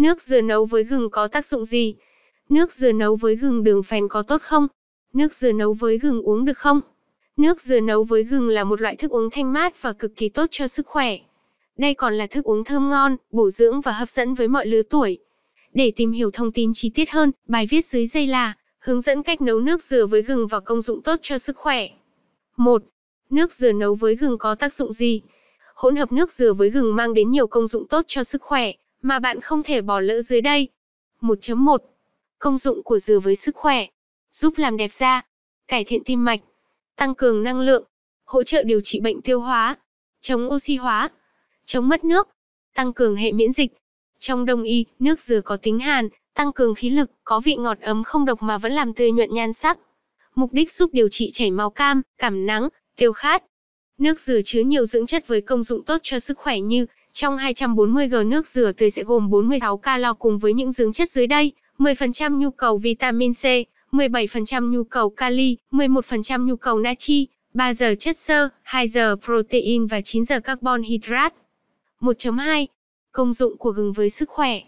Nước dừa nấu với gừng có tác dụng gì? Nước dừa nấu với gừng đường phèn có tốt không? Nước dừa nấu với gừng uống được không? Nước dừa nấu với gừng là một loại thức uống thanh mát và cực kỳ tốt cho sức khỏe. Đây còn là thức uống thơm ngon, bổ dưỡng và hấp dẫn với mọi lứa tuổi. Để tìm hiểu thông tin chi tiết hơn, bài viết dưới đây là hướng dẫn cách nấu nước dừa với gừng và công dụng tốt cho sức khỏe. 1. Nước dừa nấu với gừng có tác dụng gì? Hỗn hợp nước dừa với gừng mang đến nhiều công dụng tốt cho sức khỏe mà bạn không thể bỏ lỡ dưới đây. 1.1 Công dụng của dừa với sức khỏe Giúp làm đẹp da Cải thiện tim mạch Tăng cường năng lượng Hỗ trợ điều trị bệnh tiêu hóa Chống oxy hóa Chống mất nước Tăng cường hệ miễn dịch Trong đông y, nước dừa có tính hàn, tăng cường khí lực, có vị ngọt ấm không độc mà vẫn làm tươi nhuận nhan sắc. Mục đích giúp điều trị chảy máu cam, cảm nắng, tiêu khát. Nước dừa chứa nhiều dưỡng chất với công dụng tốt cho sức khỏe như trong 240g nước dừa tươi sẽ gồm 46 calo cùng với những dưỡng chất dưới đây, 10% nhu cầu vitamin C, 17% nhu cầu kali, 11% nhu cầu natri, 3 giờ chất xơ, 2 giờ protein và 9 giờ carbon hydrate. 1.2 Công dụng của gừng với sức khỏe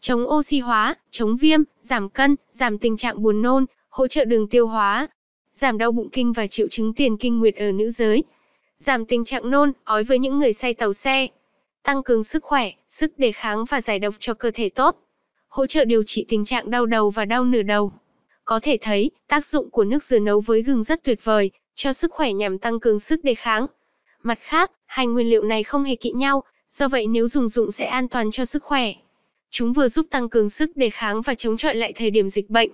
Chống oxy hóa, chống viêm, giảm cân, giảm tình trạng buồn nôn, hỗ trợ đường tiêu hóa, giảm đau bụng kinh và triệu chứng tiền kinh nguyệt ở nữ giới, giảm tình trạng nôn, ói với những người say tàu xe, tăng cường sức khỏe, sức đề kháng và giải độc cho cơ thể tốt, hỗ trợ điều trị tình trạng đau đầu và đau nửa đầu. Có thể thấy, tác dụng của nước dừa nấu với gừng rất tuyệt vời, cho sức khỏe nhằm tăng cường sức đề kháng. Mặt khác, hai nguyên liệu này không hề kỵ nhau, do vậy nếu dùng dụng sẽ an toàn cho sức khỏe. Chúng vừa giúp tăng cường sức đề kháng và chống chọi lại thời điểm dịch bệnh.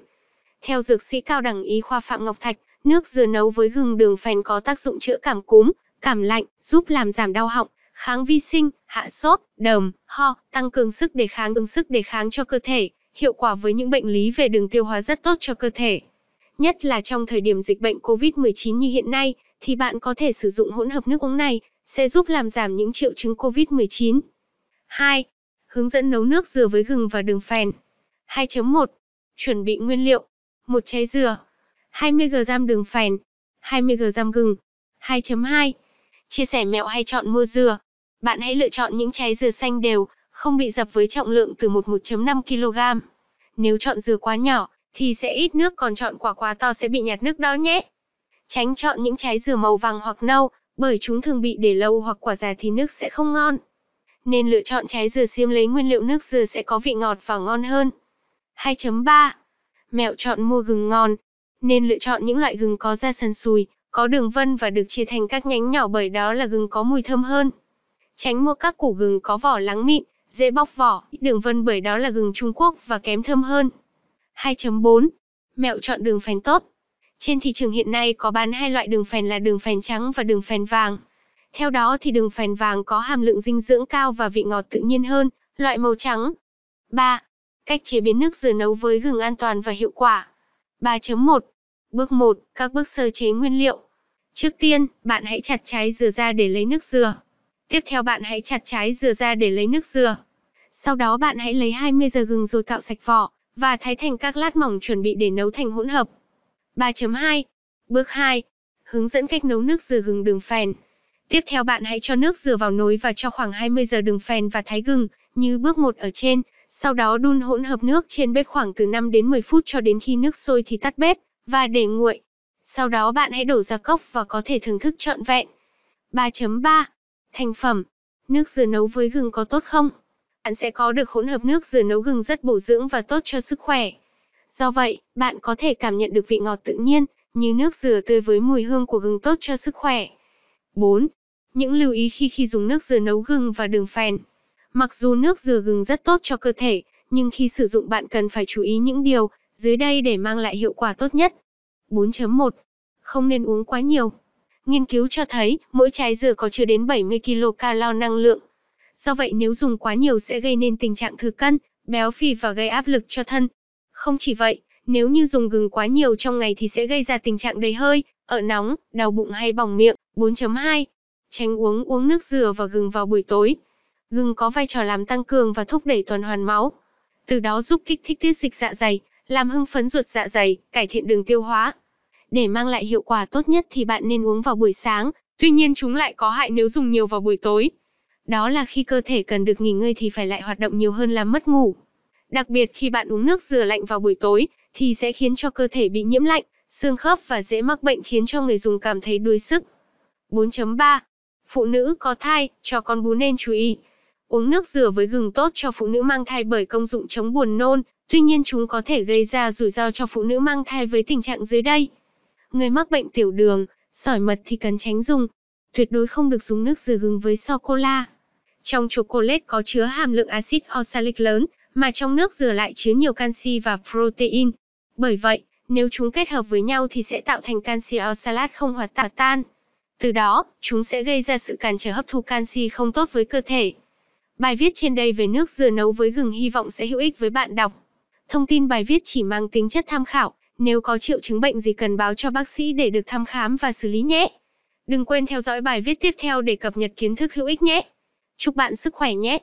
Theo dược sĩ cao đẳng y khoa Phạm Ngọc Thạch, nước dừa nấu với gừng đường phèn có tác dụng chữa cảm cúm, cảm lạnh, giúp làm giảm đau họng, kháng vi sinh, hạ sốt, đờm, ho, tăng cường sức đề kháng, ứng sức đề kháng cho cơ thể, hiệu quả với những bệnh lý về đường tiêu hóa rất tốt cho cơ thể. Nhất là trong thời điểm dịch bệnh COVID-19 như hiện nay, thì bạn có thể sử dụng hỗn hợp nước uống này, sẽ giúp làm giảm những triệu chứng COVID-19. 2. Hướng dẫn nấu nước dừa với gừng và đường phèn. 2.1. Chuẩn bị nguyên liệu. một trái dừa, 20g đường phèn, 20g gừng. 2.2. Chia sẻ mẹo hay chọn mua dừa. Bạn hãy lựa chọn những trái dừa xanh đều, không bị dập với trọng lượng từ 1 1.5 kg. Nếu chọn dừa quá nhỏ, thì sẽ ít nước còn chọn quả quá to sẽ bị nhạt nước đó nhé. Tránh chọn những trái dừa màu vàng hoặc nâu, bởi chúng thường bị để lâu hoặc quả già thì nước sẽ không ngon. Nên lựa chọn trái dừa xiêm lấy nguyên liệu nước dừa sẽ có vị ngọt và ngon hơn. 2.3. Mẹo chọn mua gừng ngon. Nên lựa chọn những loại gừng có da sần sùi, có đường vân và được chia thành các nhánh nhỏ bởi đó là gừng có mùi thơm hơn. Tránh mua các củ gừng có vỏ lắng mịn, dễ bóc vỏ, đường vân bởi đó là gừng Trung Quốc và kém thơm hơn. 2.4. Mẹo chọn đường phèn tốt. Trên thị trường hiện nay có bán hai loại đường phèn là đường phèn trắng và đường phèn vàng. Theo đó thì đường phèn vàng có hàm lượng dinh dưỡng cao và vị ngọt tự nhiên hơn, loại màu trắng. 3. Cách chế biến nước dừa nấu với gừng an toàn và hiệu quả. 3.1. Bước 1. Các bước sơ chế nguyên liệu. Trước tiên, bạn hãy chặt trái dừa ra để lấy nước dừa. Tiếp theo bạn hãy chặt trái dừa ra để lấy nước dừa. Sau đó bạn hãy lấy 20 giờ gừng rồi cạo sạch vỏ và thái thành các lát mỏng chuẩn bị để nấu thành hỗn hợp. 3.2. Bước 2. Hướng dẫn cách nấu nước dừa gừng đường phèn. Tiếp theo bạn hãy cho nước dừa vào nồi và cho khoảng 20 giờ đường phèn và thái gừng, như bước 1 ở trên, sau đó đun hỗn hợp nước trên bếp khoảng từ 5 đến 10 phút cho đến khi nước sôi thì tắt bếp và để nguội. Sau đó bạn hãy đổ ra cốc và có thể thưởng thức trọn vẹn. 3.3. Thành phẩm. Nước dừa nấu với gừng có tốt không? Bạn sẽ có được hỗn hợp nước dừa nấu gừng rất bổ dưỡng và tốt cho sức khỏe. Do vậy, bạn có thể cảm nhận được vị ngọt tự nhiên, như nước dừa tươi với mùi hương của gừng tốt cho sức khỏe. 4. Những lưu ý khi khi dùng nước dừa nấu gừng và đường phèn. Mặc dù nước dừa gừng rất tốt cho cơ thể, nhưng khi sử dụng bạn cần phải chú ý những điều dưới đây để mang lại hiệu quả tốt nhất. 4.1. Không nên uống quá nhiều. Nghiên cứu cho thấy, mỗi trái dừa có chứa đến 70 kcal năng lượng. Do vậy nếu dùng quá nhiều sẽ gây nên tình trạng thừa cân, béo phì và gây áp lực cho thân. Không chỉ vậy, nếu như dùng gừng quá nhiều trong ngày thì sẽ gây ra tình trạng đầy hơi, ở nóng, đau bụng hay bỏng miệng. 4.2. Tránh uống uống nước dừa và gừng vào buổi tối. Gừng có vai trò làm tăng cường và thúc đẩy tuần hoàn máu. Từ đó giúp kích thích tiết dịch dạ dày, làm hưng phấn ruột dạ dày, cải thiện đường tiêu hóa. Để mang lại hiệu quả tốt nhất thì bạn nên uống vào buổi sáng, tuy nhiên chúng lại có hại nếu dùng nhiều vào buổi tối. Đó là khi cơ thể cần được nghỉ ngơi thì phải lại hoạt động nhiều hơn làm mất ngủ. Đặc biệt khi bạn uống nước dừa lạnh vào buổi tối, thì sẽ khiến cho cơ thể bị nhiễm lạnh, xương khớp và dễ mắc bệnh khiến cho người dùng cảm thấy đuối sức. 4.3. Phụ nữ có thai, cho con bú nên chú ý. Uống nước dừa với gừng tốt cho phụ nữ mang thai bởi công dụng chống buồn nôn, tuy nhiên chúng có thể gây ra rủi ro cho phụ nữ mang thai với tình trạng dưới đây. Người mắc bệnh tiểu đường, sỏi mật thì cần tránh dùng. Tuyệt đối không được dùng nước dừa gừng với sô-cô-la. Trong chocolate có chứa hàm lượng axit oxalic lớn, mà trong nước dừa lại chứa nhiều canxi và protein. Bởi vậy, nếu chúng kết hợp với nhau thì sẽ tạo thành canxi oxalat không hòa tan. Từ đó, chúng sẽ gây ra sự cản trở hấp thu canxi không tốt với cơ thể. Bài viết trên đây về nước dừa nấu với gừng hy vọng sẽ hữu ích với bạn đọc. Thông tin bài viết chỉ mang tính chất tham khảo, nếu có triệu chứng bệnh gì cần báo cho bác sĩ để được thăm khám và xử lý nhé. Đừng quên theo dõi bài viết tiếp theo để cập nhật kiến thức hữu ích nhé. Chúc bạn sức khỏe nhé.